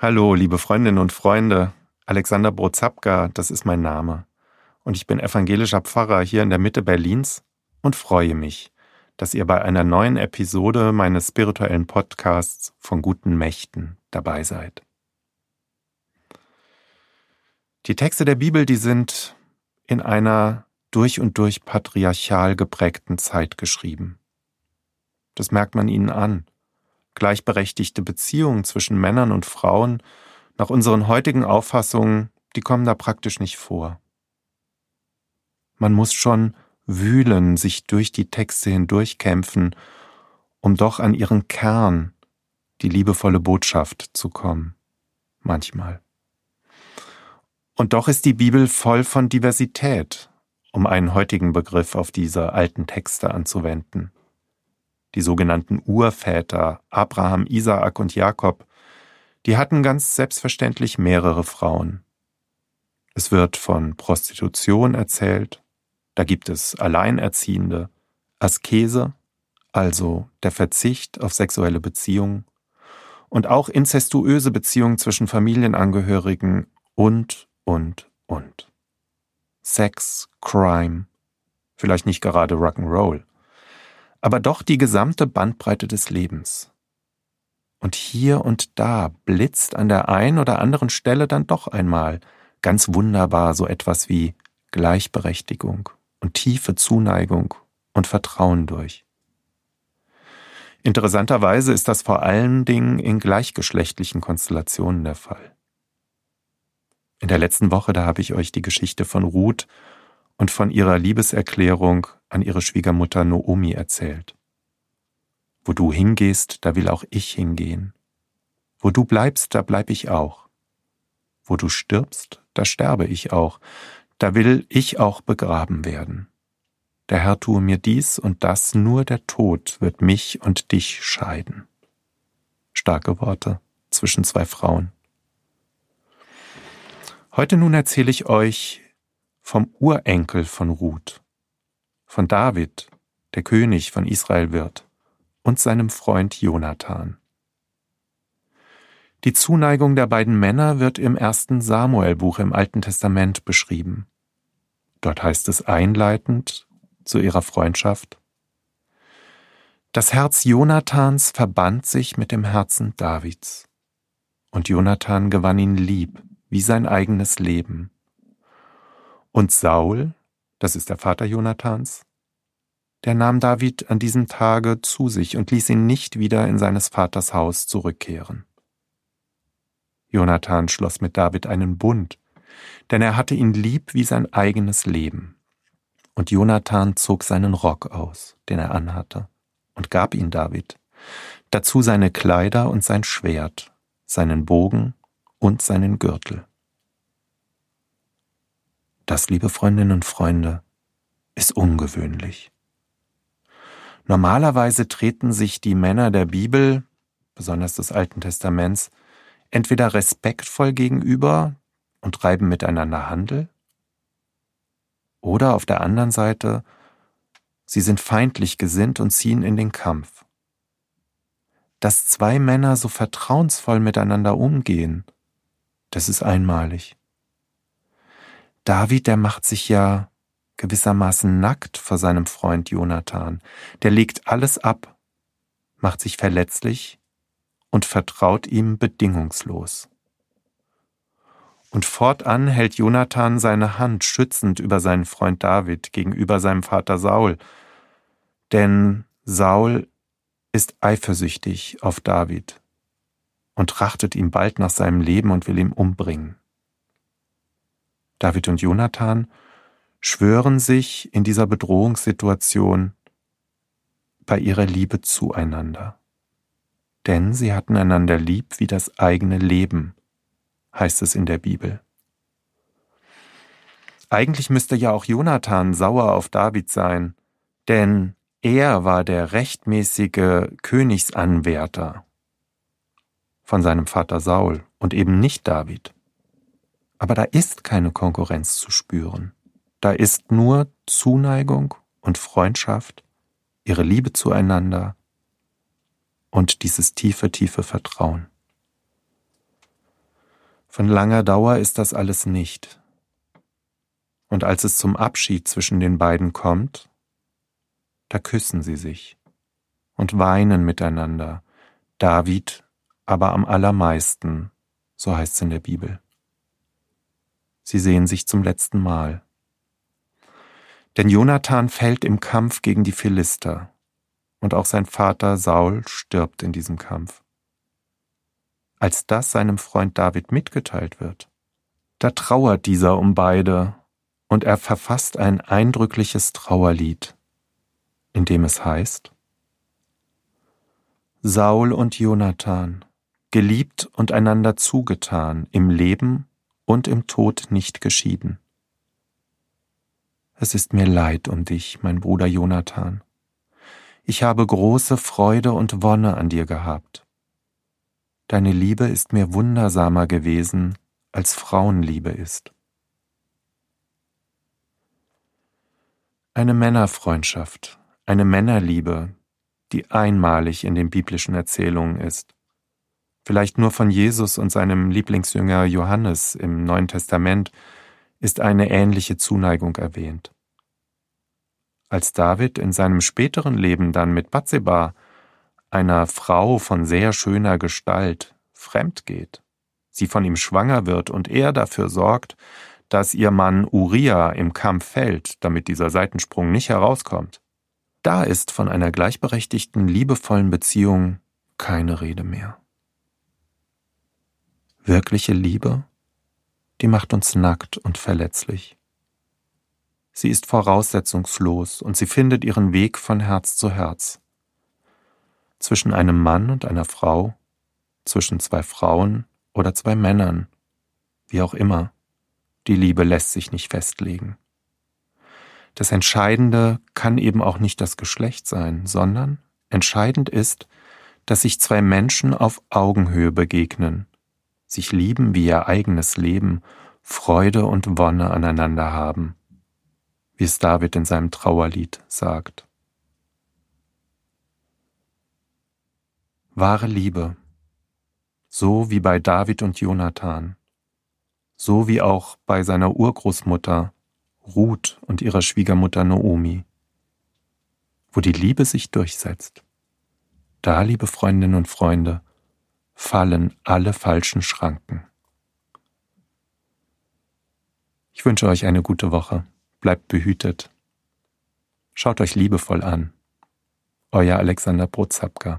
Hallo, liebe Freundinnen und Freunde. Alexander Brozapka, das ist mein Name. Und ich bin evangelischer Pfarrer hier in der Mitte Berlins und freue mich, dass ihr bei einer neuen Episode meines spirituellen Podcasts von guten Mächten dabei seid. Die Texte der Bibel, die sind in einer durch und durch patriarchal geprägten Zeit geschrieben. Das merkt man ihnen an gleichberechtigte Beziehungen zwischen Männern und Frauen, nach unseren heutigen Auffassungen, die kommen da praktisch nicht vor. Man muss schon wühlen, sich durch die Texte hindurchkämpfen, um doch an ihren Kern, die liebevolle Botschaft zu kommen. Manchmal. Und doch ist die Bibel voll von Diversität, um einen heutigen Begriff auf diese alten Texte anzuwenden die sogenannten Urväter Abraham, Isaak und Jakob, die hatten ganz selbstverständlich mehrere Frauen. Es wird von Prostitution erzählt, da gibt es Alleinerziehende, Askese, also der Verzicht auf sexuelle Beziehungen, und auch inzestuöse Beziehungen zwischen Familienangehörigen und, und, und. Sex, Crime, vielleicht nicht gerade Rock'n'Roll aber doch die gesamte Bandbreite des Lebens. Und hier und da blitzt an der einen oder anderen Stelle dann doch einmal ganz wunderbar so etwas wie Gleichberechtigung und tiefe Zuneigung und Vertrauen durch. Interessanterweise ist das vor allen Dingen in gleichgeschlechtlichen Konstellationen der Fall. In der letzten Woche, da habe ich euch die Geschichte von Ruth und von ihrer Liebeserklärung an ihre Schwiegermutter Noomi erzählt. Wo du hingehst, da will auch ich hingehen. Wo du bleibst, da bleib ich auch. Wo du stirbst, da sterbe ich auch. Da will ich auch begraben werden. Der Herr tue mir dies und das, nur der Tod wird mich und dich scheiden. Starke Worte zwischen zwei Frauen. Heute nun erzähle ich euch vom Urenkel von Ruth, von David, der König von Israel wird, und seinem Freund Jonathan. Die Zuneigung der beiden Männer wird im ersten Samuelbuch im Alten Testament beschrieben. Dort heißt es einleitend zu ihrer Freundschaft Das Herz Jonathans verband sich mit dem Herzen Davids, und Jonathan gewann ihn lieb wie sein eigenes Leben und Saul, das ist der Vater Jonathans, der nahm David an diesem Tage zu sich und ließ ihn nicht wieder in seines Vaters Haus zurückkehren. Jonathan schloss mit David einen Bund, denn er hatte ihn lieb wie sein eigenes Leben. Und Jonathan zog seinen Rock aus, den er anhatte, und gab ihn David, dazu seine Kleider und sein Schwert, seinen Bogen und seinen Gürtel. Das, liebe Freundinnen und Freunde, ist ungewöhnlich. Normalerweise treten sich die Männer der Bibel, besonders des Alten Testaments, entweder respektvoll gegenüber und treiben miteinander Handel, oder auf der anderen Seite, sie sind feindlich gesinnt und ziehen in den Kampf. Dass zwei Männer so vertrauensvoll miteinander umgehen, das ist einmalig. David, der macht sich ja gewissermaßen nackt vor seinem Freund Jonathan. Der legt alles ab, macht sich verletzlich und vertraut ihm bedingungslos. Und fortan hält Jonathan seine Hand schützend über seinen Freund David gegenüber seinem Vater Saul, denn Saul ist eifersüchtig auf David und trachtet ihm bald nach seinem Leben und will ihn umbringen. David und Jonathan schwören sich in dieser Bedrohungssituation bei ihrer Liebe zueinander. Denn sie hatten einander lieb wie das eigene Leben, heißt es in der Bibel. Eigentlich müsste ja auch Jonathan sauer auf David sein, denn er war der rechtmäßige Königsanwärter von seinem Vater Saul und eben nicht David. Aber da ist keine Konkurrenz zu spüren. Da ist nur Zuneigung und Freundschaft, ihre Liebe zueinander und dieses tiefe, tiefe Vertrauen. Von langer Dauer ist das alles nicht. Und als es zum Abschied zwischen den beiden kommt, da küssen sie sich und weinen miteinander, David aber am allermeisten, so heißt es in der Bibel. Sie sehen sich zum letzten Mal. Denn Jonathan fällt im Kampf gegen die Philister, und auch sein Vater Saul stirbt in diesem Kampf. Als das seinem Freund David mitgeteilt wird, da trauert dieser um beide, und er verfasst ein eindrückliches Trauerlied, in dem es heißt Saul und Jonathan, geliebt und einander zugetan, im Leben und im Tod nicht geschieden. Es ist mir leid um dich, mein Bruder Jonathan. Ich habe große Freude und Wonne an dir gehabt. Deine Liebe ist mir wundersamer gewesen, als Frauenliebe ist. Eine Männerfreundschaft, eine Männerliebe, die einmalig in den biblischen Erzählungen ist. Vielleicht nur von Jesus und seinem Lieblingsjünger Johannes im Neuen Testament ist eine ähnliche Zuneigung erwähnt. Als David in seinem späteren Leben dann mit Bathseba, einer Frau von sehr schöner Gestalt, fremd geht, sie von ihm schwanger wird und er dafür sorgt, dass ihr Mann Uriah im Kampf fällt, damit dieser Seitensprung nicht herauskommt. Da ist von einer gleichberechtigten, liebevollen Beziehung keine Rede mehr. Wirkliche Liebe die macht uns nackt und verletzlich. Sie ist voraussetzungslos und sie findet ihren Weg von Herz zu Herz. Zwischen einem Mann und einer Frau, zwischen zwei Frauen oder zwei Männern, wie auch immer, die Liebe lässt sich nicht festlegen. Das Entscheidende kann eben auch nicht das Geschlecht sein, sondern entscheidend ist, dass sich zwei Menschen auf Augenhöhe begegnen sich lieben wie ihr eigenes Leben, Freude und Wonne aneinander haben, wie es David in seinem Trauerlied sagt. Wahre Liebe, so wie bei David und Jonathan, so wie auch bei seiner Urgroßmutter Ruth und ihrer Schwiegermutter Noomi, wo die Liebe sich durchsetzt. Da, liebe Freundinnen und Freunde, fallen alle falschen Schranken. Ich wünsche euch eine gute Woche. Bleibt behütet. Schaut euch liebevoll an. Euer Alexander Brozapka.